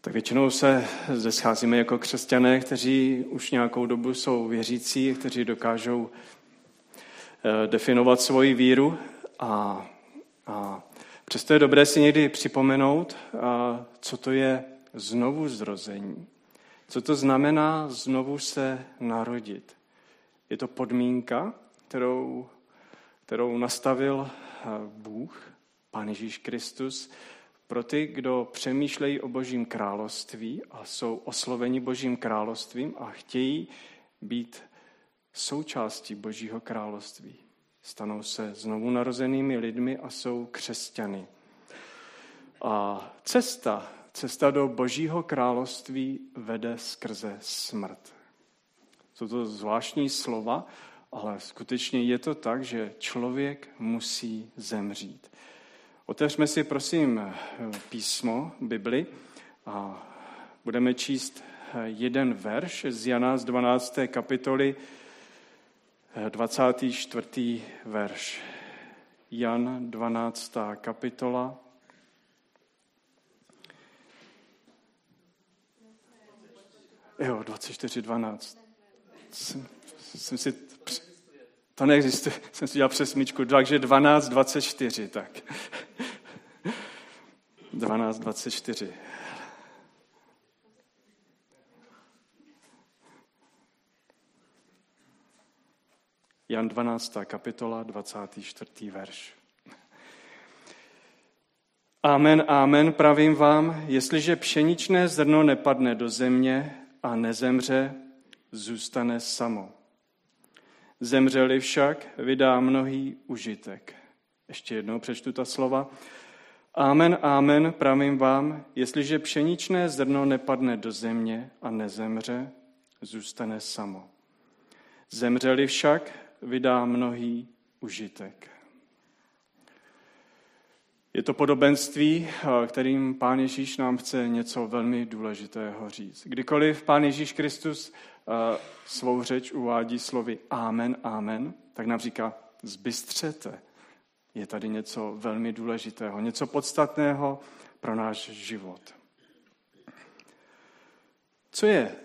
Tak většinou se zde scházíme jako křesťané, kteří už nějakou dobu jsou věřící, kteří dokážou eh, definovat svoji víru a, a přesto je dobré si někdy připomenout, co to je znovu zrození. Co to znamená znovu se narodit. Je to podmínka, kterou, kterou nastavil eh, Bůh, Pán Ježíš Kristus, pro ty, kdo přemýšlejí o Božím království a jsou osloveni Božím královstvím a chtějí být součástí Božího království. Stanou se znovu narozenými lidmi a jsou křesťany. A cesta, cesta do Božího království vede skrze smrt. Jsou to zvláštní slova, ale skutečně je to tak, že člověk musí zemřít. Otevřme si prosím písmo, Bibli a budeme číst jeden verš z Jana z 12. kapitoly, 24. verš. Jan 12. kapitola. Jo, 24, 12. Jsem, jsem si, to neexistuje, jsem si dělal přesmičku, takže 12, 24, tak. 12.24. Jan 12. kapitola, 24. verš. Amen, amen, pravím vám, jestliže pšeničné zrno nepadne do země a nezemře, zůstane samo. Zemřeli však, vydá mnohý užitek. Ještě jednou přečtu ta slova. Amen, amen, pravím vám, jestliže pšeničné zrno nepadne do země a nezemře, zůstane samo. Zemřeli však, vydá mnohý užitek. Je to podobenství, kterým Pán Ježíš nám chce něco velmi důležitého říct. Kdykoliv Pán Ježíš Kristus svou řeč uvádí slovy Amen, Amen, tak nám říká, zbystřete, je tady něco velmi důležitého, něco podstatného pro náš život. Co je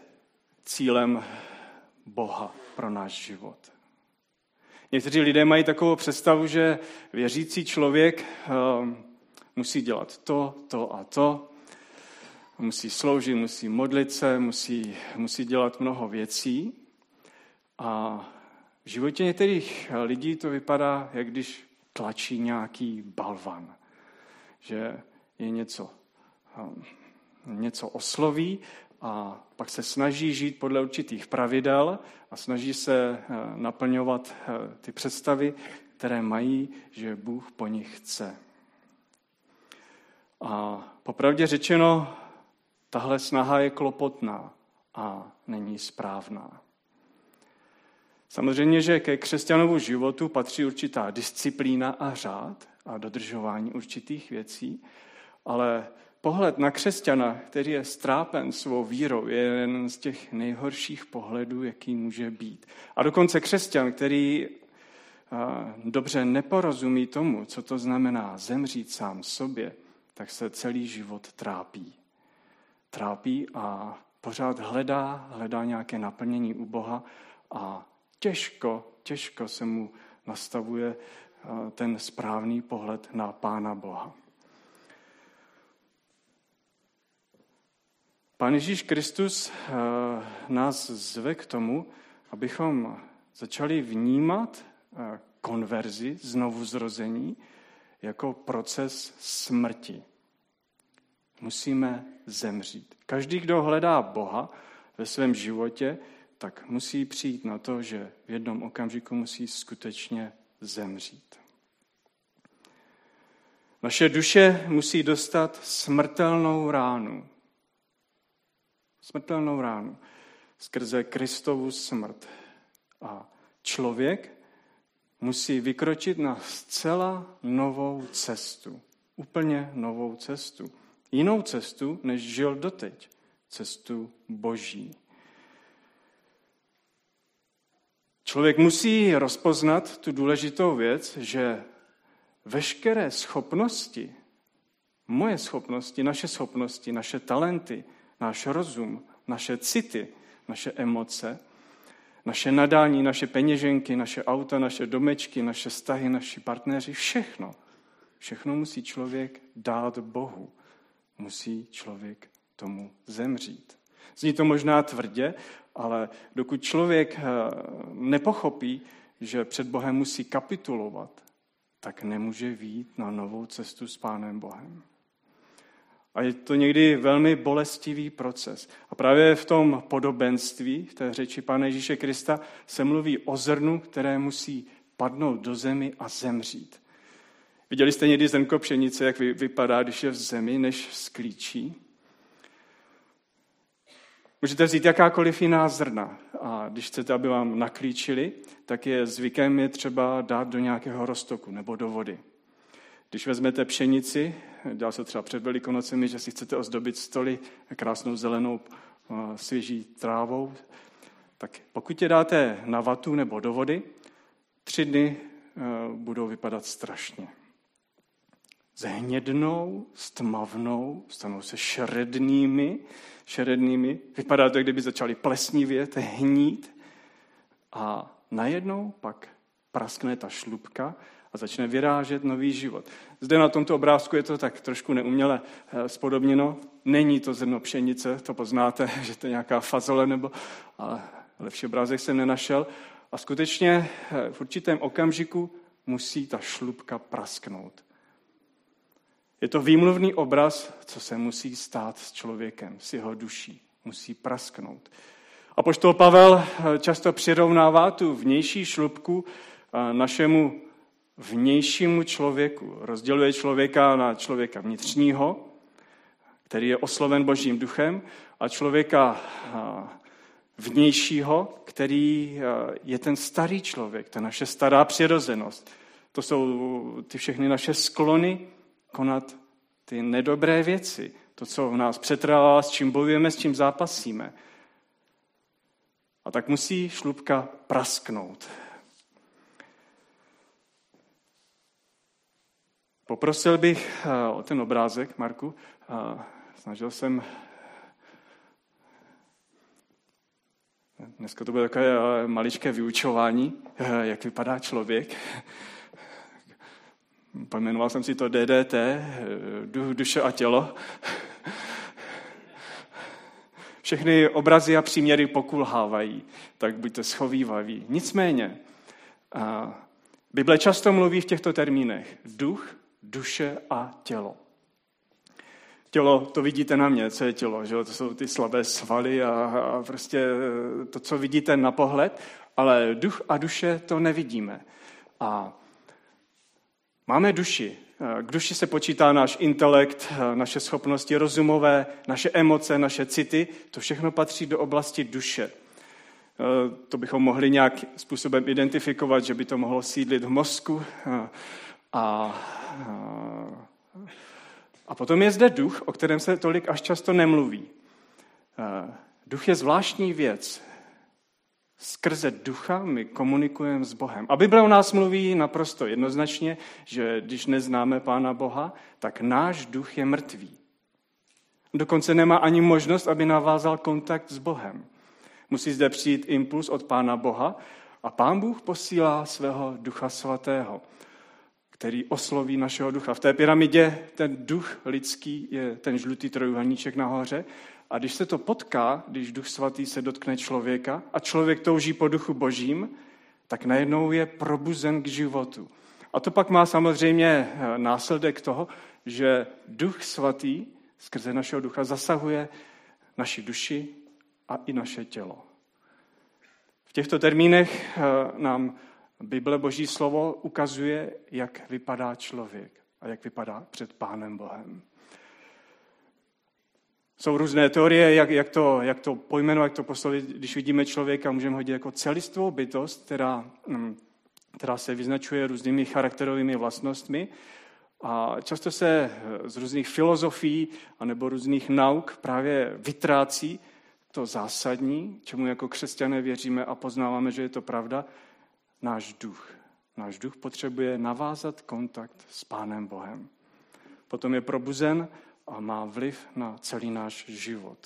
cílem Boha pro náš život? Někteří lidé mají takovou představu, že věřící člověk ehm, musí dělat to, to a to, musí sloužit, musí modlit se, musí, musí dělat mnoho věcí. A v životě některých lidí to vypadá, jak když tlačí nějaký balvan, že je něco, um, něco osloví a pak se snaží žít podle určitých pravidel a snaží se uh, naplňovat uh, ty představy, které mají, že Bůh po nich chce. A popravdě řečeno, tahle snaha je klopotná a není správná. Samozřejmě, že ke křesťanovu životu patří určitá disciplína a řád a dodržování určitých věcí, ale pohled na křesťana, který je strápen svou vírou, je jeden z těch nejhorších pohledů, jaký může být. A dokonce křesťan, který dobře neporozumí tomu, co to znamená zemřít sám sobě, tak se celý život trápí. Trápí a pořád hledá, hledá nějaké naplnění u Boha a těžko, těžko se mu nastavuje ten správný pohled na Pána Boha. Pán Ježíš Kristus eh, nás zve k tomu, abychom začali vnímat eh, konverzi, znovu zrození, jako proces smrti. Musíme zemřít. Každý, kdo hledá Boha ve svém životě, tak musí přijít na to, že v jednom okamžiku musí skutečně zemřít. Naše duše musí dostat smrtelnou ránu. Smrtelnou ránu skrze Kristovu smrt. A člověk musí vykročit na zcela novou cestu. Úplně novou cestu. Jinou cestu, než žil doteď. Cestu Boží. Člověk musí rozpoznat tu důležitou věc, že veškeré schopnosti Moje schopnosti, naše schopnosti, naše talenty, náš rozum, naše city, naše emoce, naše nadání, naše peněženky, naše auta, naše domečky, naše vztahy, naši partneři, všechno. Všechno musí člověk dát Bohu. Musí člověk tomu zemřít. Zní to možná tvrdě, ale dokud člověk eh, nepochopí, že před Bohem musí kapitulovat, tak nemůže výjít na novou cestu s Pánem Bohem. A je to někdy velmi bolestivý proces. A právě v tom podobenství, v té řeči Pána Ježíše Krista, se mluví o zrnu, které musí padnout do zemi a zemřít. Viděli jste někdy zrnko pšenice, jak vypadá, když je v zemi, než sklíčí? Můžete vzít jakákoliv jiná zrna a když chcete, aby vám naklíčili, tak je zvykem je třeba dát do nějakého roztoku nebo do vody. Když vezmete pšenici, dá se třeba před velikonocemi, že si chcete ozdobit stoly krásnou zelenou svěží trávou, tak pokud je dáte na vatu nebo do vody, tři dny budou vypadat strašně. Zhnědnou, stmavnou, stanou se šerednými, šerednými. Vypadá to, kdyby začali plesnivět, hnít. A najednou pak praskne ta šlubka a začne vyrážet nový život. Zde na tomto obrázku je to tak trošku neuměle eh, spodobněno. Není to zrno pšenice, to poznáte, že to je nějaká fazole, nebo, ale lepší obrázek jsem nenašel. A skutečně eh, v určitém okamžiku musí ta šlubka prasknout. Je to výmluvný obraz, co se musí stát s člověkem, s jeho duší. Musí prasknout. A poštol Pavel eh, často přirovnává tu vnější šlubku našemu vnějšímu člověku. Rozděluje člověka na člověka vnitřního, který je osloven Božím duchem, a člověka vnějšího, který je ten starý člověk, ta naše stará přirozenost. To jsou ty všechny naše sklony konat ty nedobré věci, to, co v nás přetrvává, s čím bojujeme, s čím zápasíme. A tak musí šlubka prasknout. Poprosil bych eh, o ten obrázek, Marku. Eh, snažil jsem Dneska to bude takové eh, maličké vyučování, jak vypadá člověk. Pojmenoval jsem si to DDT, duše a tělo. Všechny obrazy a příměry pokulhávají, tak buďte schovývaví. Nicméně, Bible často mluví v těchto termínech. Duch, duše a tělo. Tělo, to vidíte na mě, co je tělo, že? to jsou ty slabé svaly a, a prostě to, co vidíte na pohled, ale duch a duše to nevidíme. A máme duši. K duši se počítá náš intelekt, naše schopnosti rozumové, naše emoce, naše city. To všechno patří do oblasti duše. To bychom mohli nějak způsobem identifikovat, že by to mohlo sídlit v mozku a, a potom je zde duch, o kterém se tolik až často nemluví. Duch je zvláštní věc. Skrze ducha my komunikujeme s Bohem. A Bible o nás mluví naprosto jednoznačně, že když neznáme Pána Boha, tak náš duch je mrtvý. Dokonce nemá ani možnost, aby navázal kontakt s Bohem. Musí zde přijít impuls od Pána Boha a Pán Bůh posílá svého ducha svatého který osloví našeho ducha. V té pyramidě ten duch lidský je ten žlutý trojuhelníček nahoře a když se to potká, když duch svatý se dotkne člověka a člověk touží po duchu božím, tak najednou je probuzen k životu. A to pak má samozřejmě eh, následek toho, že duch svatý skrze našeho ducha zasahuje naši duši a i naše tělo. V těchto termínech eh, nám Bible, Boží slovo, ukazuje, jak vypadá člověk a jak vypadá před Pánem Bohem. Jsou různé teorie, jak, jak, to, jak to pojmenovat, jak to poslovit. Když vidíme člověka, můžeme hodit jako celistvou bytost, která, mm, která se vyznačuje různými charakterovými vlastnostmi. A často se z různých filozofií anebo různých nauk právě vytrácí to zásadní, čemu jako křesťané věříme a poznáváme, že je to pravda, náš duch. Náš duch potřebuje navázat kontakt s Pánem Bohem. potom je probuzen a má vliv na celý náš život.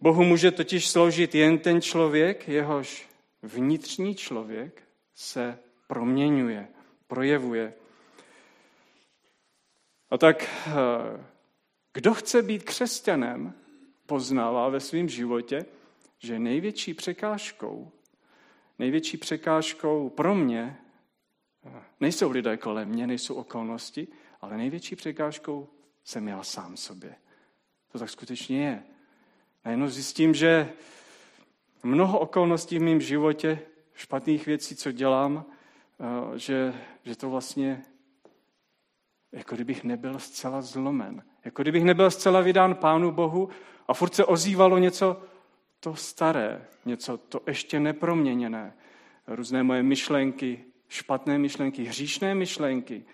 Bohu může totiž sloužit jen ten člověk, jehož vnitřní člověk se proměňuje, projevuje. A tak eh, kdo chce být křesťanem, poznává ve svém životě, že největší překážkou, největší překážkou pro mě eh, nejsou lidé kolem mě, nejsou okolnosti, ale největší překážkou jsem já sám sobě. To tak skutečně je. Najednou zjistím, že mnoho okolností v mém životě, špatných věcí, co dělám, eh, že, že to vlastně, jako kdybych nebyl zcela zlomen. Jako kdybych nebyl zcela vydán Pánu Bohu a furt se ozývalo něco to staré, něco to ještě neproměněné. Různé moje myšlenky, špatné myšlenky, hříšné myšlenky,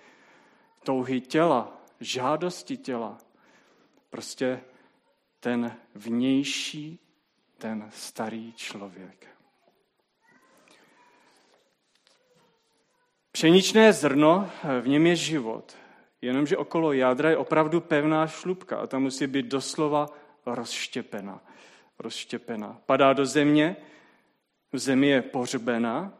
touhy těla, žádosti těla. Prostě ten vnější, ten starý člověk. Pšeničné zrno, v něm je život, jenomže okolo jádra je opravdu pevná šlubka a ta musí být doslova rozštěpena. Rozštěpena. Padá do země, v zemi je pohřbena,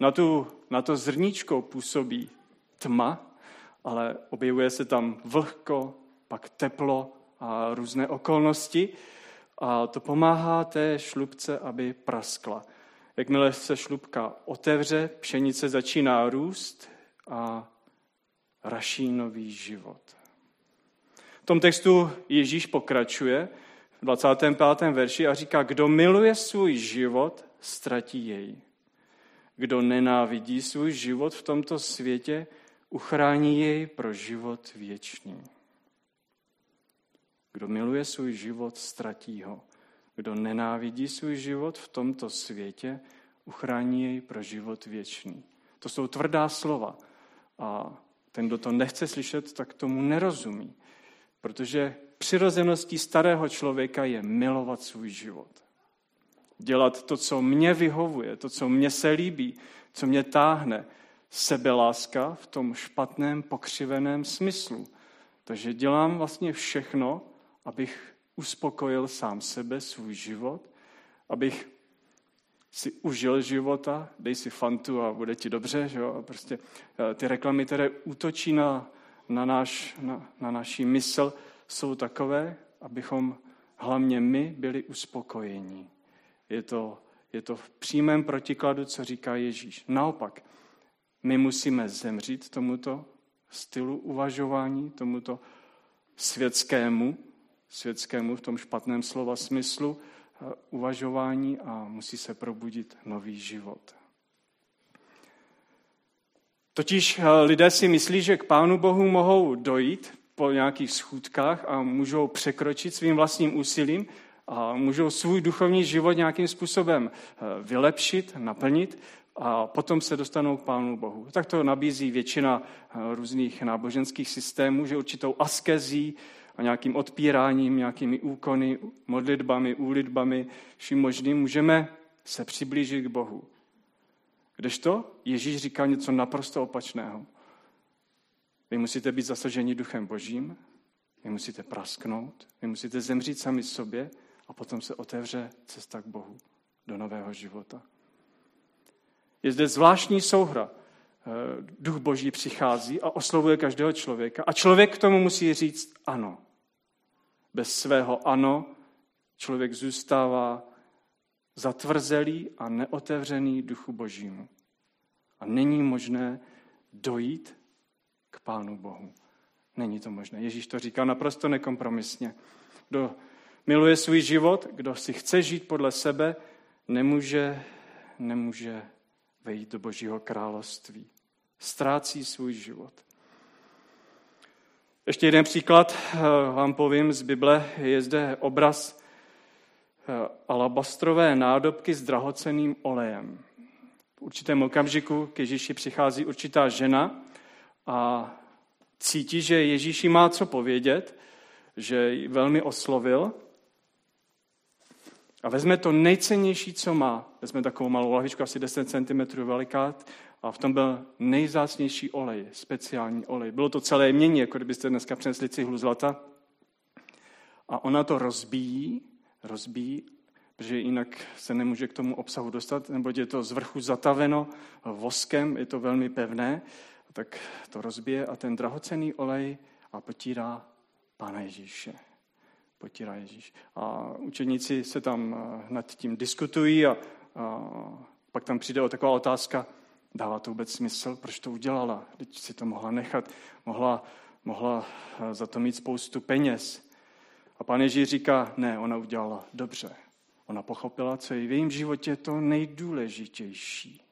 na, tu, na to zrníčko působí tma, ale objevuje se tam vlhko, pak teplo a různé okolnosti a to pomáhá té šlubce, aby praskla. Jakmile se šlubka otevře, pšenice začíná růst a raší nový život. V tom textu Ježíš pokračuje v 25. verši a říká, kdo miluje svůj život, ztratí jej. Kdo nenávidí svůj život v tomto světě, uchrání jej pro život věčný. Kdo miluje svůj život, ztratí ho. Kdo nenávidí svůj život v tomto světě, uchrání jej pro život věčný. To jsou tvrdá slova. A ten, kdo to nechce slyšet, tak tomu nerozumí. Protože přirozeností starého člověka je milovat svůj život. Dělat to, co mě vyhovuje, to, co mě se líbí, co mě táhne. Sebeláska v tom špatném, pokřiveném smyslu. Takže dělám vlastně všechno, abych uspokojil sám sebe, svůj život, abych si užil života, dej si fantu a bude ti dobře. Že jo? A prostě eh, ty reklamy, které útočí na, na, náš, na, na naší mysl, jsou takové, abychom hlavně my byli uspokojení. Je to, je to v přímém protikladu, co říká Ježíš. Naopak, my musíme zemřít tomuto stylu uvažování, tomuto světskému, světskému v tom špatném slova smyslu eh, uvažování a musí se probudit nový život. Totiž eh, lidé si myslí, že k Pánu Bohu mohou dojít po nějakých schůdkách a můžou překročit svým vlastním úsilím a můžou svůj duchovní život nějakým způsobem eh, vylepšit, naplnit a potom se dostanou k Pánu Bohu. Tak to nabízí většina různých náboženských systémů, že určitou askezí, a nějakým odpíráním, nějakými úkony, modlitbami, úlitbami, vším možným, můžeme se přiblížit k Bohu. Kdežto Ježíš říká něco naprosto opačného. Vy musíte být zasaženi duchem božím, vy musíte prasknout, vy musíte zemřít sami sobě a potom se otevře cesta k Bohu do nového života. Je zde zvláštní souhra. Eh, Duch Boží přichází a oslovuje každého člověka a člověk k tomu musí říct ano. Bez svého ano člověk zůstává zatvrzelý a neotevřený duchu božímu. A není možné dojít k Pánu Bohu. Není to možné. Ježíš to říká naprosto nekompromisně. Kdo miluje svůj život, kdo si chce žít podle sebe, nemůže, nemůže vejít do Božího království. Ztrácí svůj život. Ještě jeden příklad eh, vám povím z Bible. Je zde obraz eh, alabastrové nádobky s drahoceným olejem. V určitém okamžiku k Ježíši přichází určitá žena a cítí, že Ježíši má co povědět, že ji velmi oslovil A vezme to nejcennější, co má. Vezme takovou malou lahvičku, asi 10 cm veliká, a v tom byl nejzácnější olej, speciální olej. Bylo to celé mění, jako kdybyste dneska přinesli cihlu zlata. A ona to rozbíjí, rozbíjí, protože jinak se nemůže k tomu obsahu dostat, nebo je to z vrchu zataveno voskem, je to velmi pevné, tak to rozbije a ten drahocený olej a potírá Pána Ježíše. Potírá Ježíš. A učeníci se tam eh, nad tím diskutují a, a pak tam přijde o taková otázka, dává to vůbec smysl, proč to udělala? Teď si to mohla nechat, mohla, mohla eh, za to mít spoustu peněz. A pán Ježíš říká, ne, ona udělala dobře. Ona pochopila, co je v jejím životě to nejdůležitější.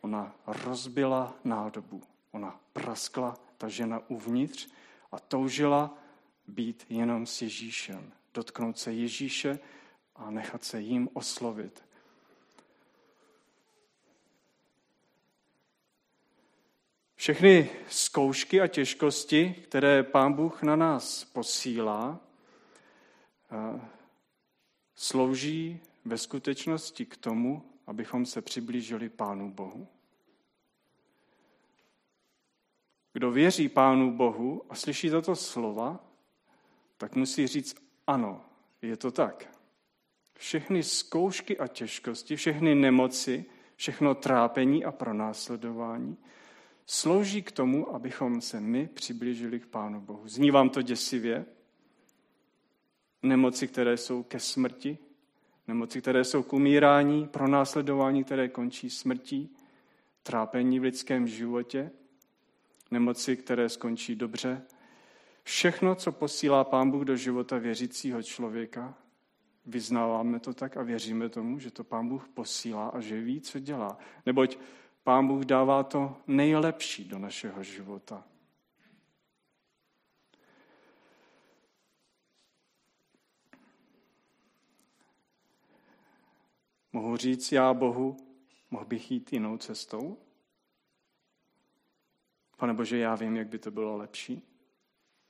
Ona rozbila nádobu. Ona praskla, ta žena uvnitř a toužila být jenom s Ježíšem. Dotknout se Ježíše a nechat se jim oslovit. Všechny zkoušky a těžkosti, které Pán Bůh na nás posílá, slouží ve skutečnosti k tomu, abychom se přiblížili Pánu Bohu. Kdo věří Pánu Bohu a slyší tato slova, tak musí říct ano, je to tak. Všechny zkoušky a těžkosti, všechny nemoci, všechno trápení a pronásledování slouží k tomu, abychom se my přiblížili k Pánu Bohu. Zní vám to děsivě? Nemoci, které jsou ke smrti, nemoci, které jsou k umírání, pronásledování, které končí smrtí, trápení v lidském životě, nemoci, které skončí dobře. Všechno, co posílá Pán Bůh do života věřícího člověka, vyznáváme to tak a věříme tomu, že to Pán Bůh posílá a že ví, co dělá. Neboť Pán Bůh dává to nejlepší do našeho života. Mohu říct já Bohu, mohl bych jít jinou cestou? Pane Bože, já vím, jak by to bylo lepší.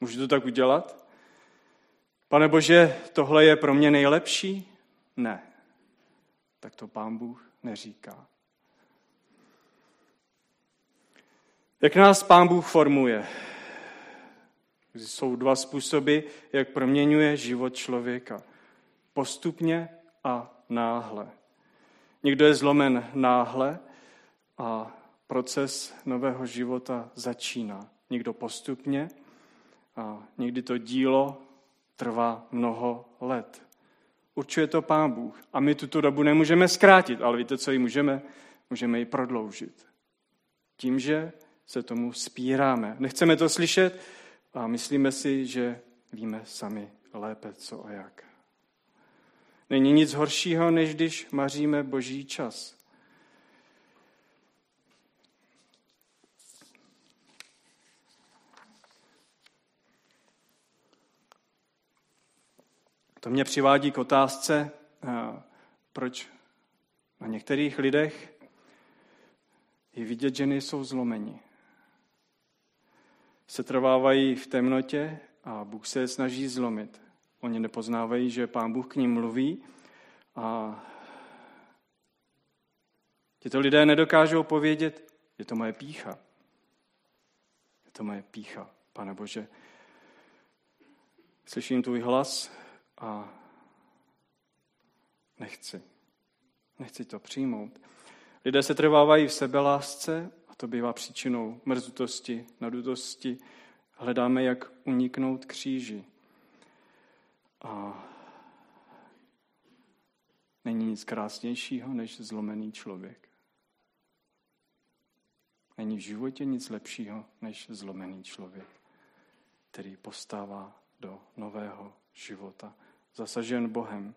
Můžu to tak udělat? Pane Bože, tohle je pro mě nejlepší? Ne. Tak to Pán Bůh neříká. Jak nás Pán Bůh formuje? Jsou dva způsoby, jak proměňuje život člověka. Postupně a náhle. Někdo je zlomen náhle a proces nového života začíná. Někdo postupně a někdy to dílo trvá mnoho let. Určuje to Pán Bůh. A my tuto dobu nemůžeme zkrátit, ale víte, co ji můžeme? Můžeme ji prodloužit. Tím, že se tomu spíráme. Nechceme to slyšet a myslíme si, že víme sami lépe, co a jak. Není nic horšího, než když maříme boží čas. To mě přivádí k otázce, proč na některých lidech je vidět, že nejsou zlomeni. Se trvávají v temnotě a Bůh se je snaží zlomit. Oni nepoznávají, že Pán Bůh k ním mluví a tyto lidé nedokážou povědět, je to moje pícha. Je to moje pícha, Pane Bože. Slyším tvůj hlas a nechci. Nechci to přijmout. Lidé se trvávají v sebelásce a to bývá příčinou mrzutosti, nadutosti. Hledáme, jak uniknout kříži. A není nic krásnějšího, než zlomený člověk. Není v životě nic lepšího, než zlomený člověk, který postává do nového života, zasažen Bohem.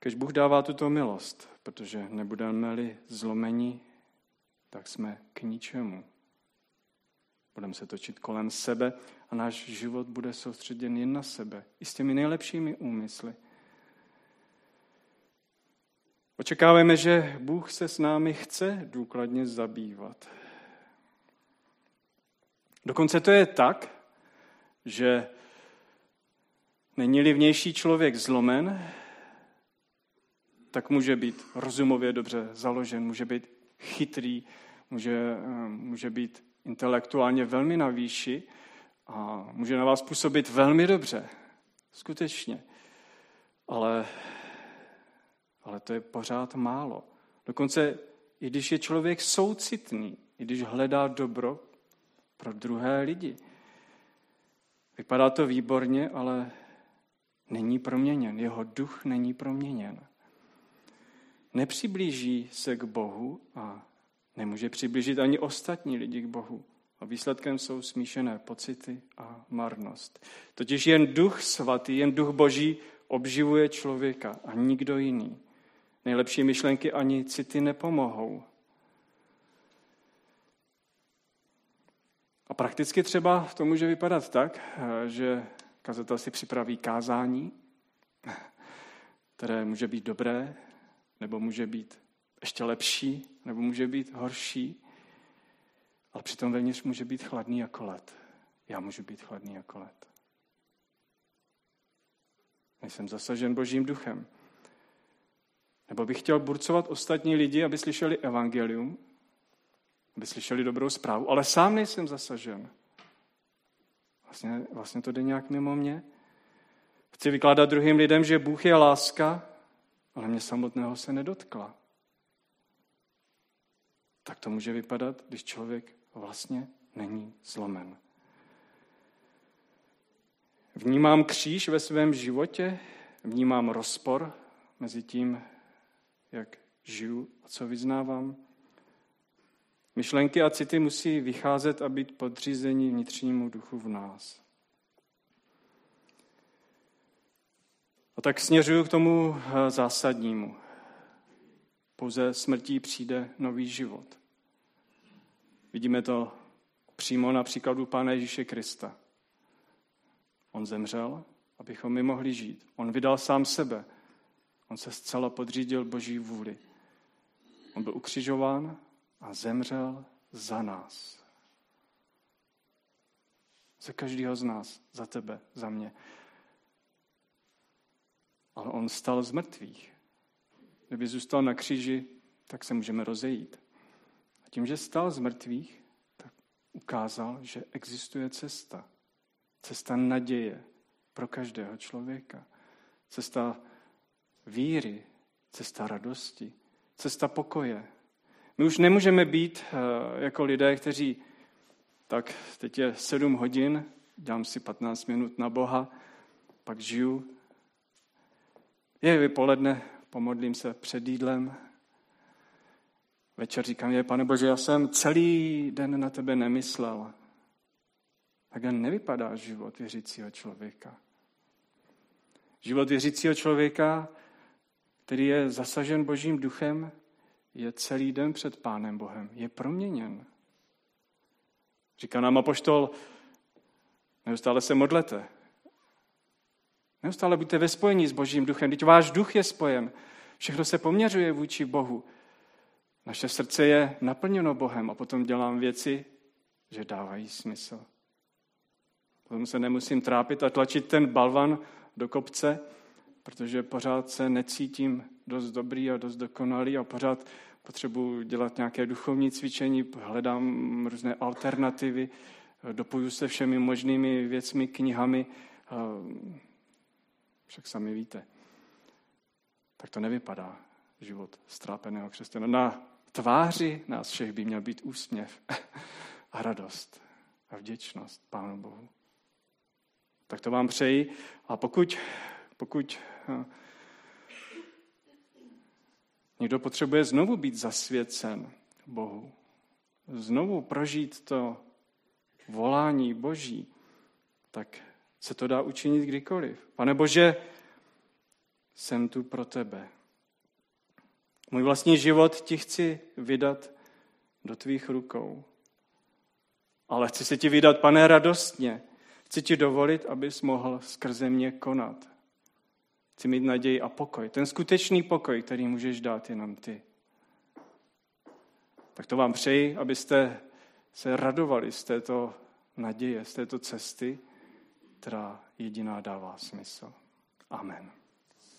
Když Bůh dává tuto milost, protože nebudeme-li zlomeni, tak jsme k ničemu. Budeme se točit kolem sebe a náš život bude soustředěn jen na sebe. I s těmi nejlepšími úmysly. Očekáváme, že Bůh se s námi chce důkladně zabývat. Dokonce to je tak, že není-li vnější člověk zlomen, tak může být rozumově dobře založen, může být chytrý, může, eh, může být intelektuálně velmi na výši a může na vás působit velmi dobře. Skutečně. Ale, ale to je pořád málo. Dokonce i když je člověk soucitný, i když hledá dobro pro druhé lidi. Vypadá to výborně, ale není proměněn. Jeho duch není proměněn. Nepřiblíží se k Bohu a nemůže přiblížit ani ostatní lidi k Bohu. A výsledkem jsou smíšené pocity a marnost. Totiž jen duch svatý, jen duch boží obživuje člověka a nikdo jiný. Nejlepší myšlenky ani city nepomohou. A prakticky třeba to může vypadat tak, že kazatel si připraví kázání, které může být dobré, nebo může být ještě lepší, nebo může být horší, ale přitom vevnitř může být chladný jako led. Já můžu být chladný jako led. Nejsem zasažen božím duchem. Nebo bych chtěl burcovat ostatní lidi, aby slyšeli evangelium, aby slyšeli dobrou zprávu, ale sám nejsem zasažen. Vlastně, vlastně to jde nějak mimo mě. Chci vykládat druhým lidem, že Bůh je láska, ale mě samotného se nedotkla. Tak to může vypadat, když člověk vlastně není zlomen. Vnímám kříž ve svém životě, vnímám rozpor mezi tím, jak žiju a co vyznávám. Myšlenky a city musí vycházet a být podřízení vnitřnímu duchu v nás. A tak směřuju k tomu eh, zásadnímu. Pouze smrtí přijde nový život. Vidíme to přímo na příkladu Pána Ježíše Krista. On zemřel, abychom my mohli žít. On vydal sám sebe. On se zcela podřídil Boží vůli. On byl ukřižován a zemřel za nás. Za každého z nás, za tebe, za mě. Ale on stal z mrtvých. Kdyby zůstal na kříži, tak se můžeme rozejít. A tím, že stal z mrtvých, tak ukázal, že existuje cesta. Cesta naděje pro každého člověka. Cesta víry, cesta radosti, cesta pokoje. My už nemůžeme být eh, jako lidé, kteří tak teď je sedm hodin, dám si 15 minut na Boha, pak žiju. Je vypoledne, pomodlím se před jídlem. Večer říkám, je, pane Bože, já jsem celý den na tebe nemyslel. Tak nevypadá život věřícího člověka. Život věřícího člověka, který je zasažen Božím duchem, je celý den před Pánem Bohem. Je proměněn. Říká nám apoštol, neustále se modlete. Neustále buďte ve spojení s Božím duchem. Teď váš duch je spojen. Všechno se poměřuje vůči Bohu. Naše srdce je naplněno Bohem a potom dělám věci, že dávají smysl. Potom se nemusím trápit a tlačit ten balvan do kopce, protože pořád se necítím dost dobrý a dost dokonalý a pořád potřebuji dělat nějaké duchovní cvičení, hledám různé alternativy, dopoju se všemi možnými věcmi, knihami. Však sami víte. Tak to nevypadá život strápeného křesťana. Na tváři nás všech by měl být úsměv a radost a vděčnost Pánu Bohu. Tak to vám přeji. A pokud, pokud eh, někdo potřebuje znovu být zasvěcen Bohu, znovu prožít to volání Boží, tak se to dá učinit kdykoliv. Pane Bože, jsem tu pro tebe. Můj vlastní život ti chci vydat do tvých rukou. Ale chci se ti vydat, pane, radostně, Chci ti dovolit, abys mohl skrze mě konat. Chci mít naději a pokoj. Ten skutečný pokoj, který můžeš dát jenom ty. Tak to vám přeji, abyste se radovali z této naděje, z této cesty, která jediná dává smysl. Amen.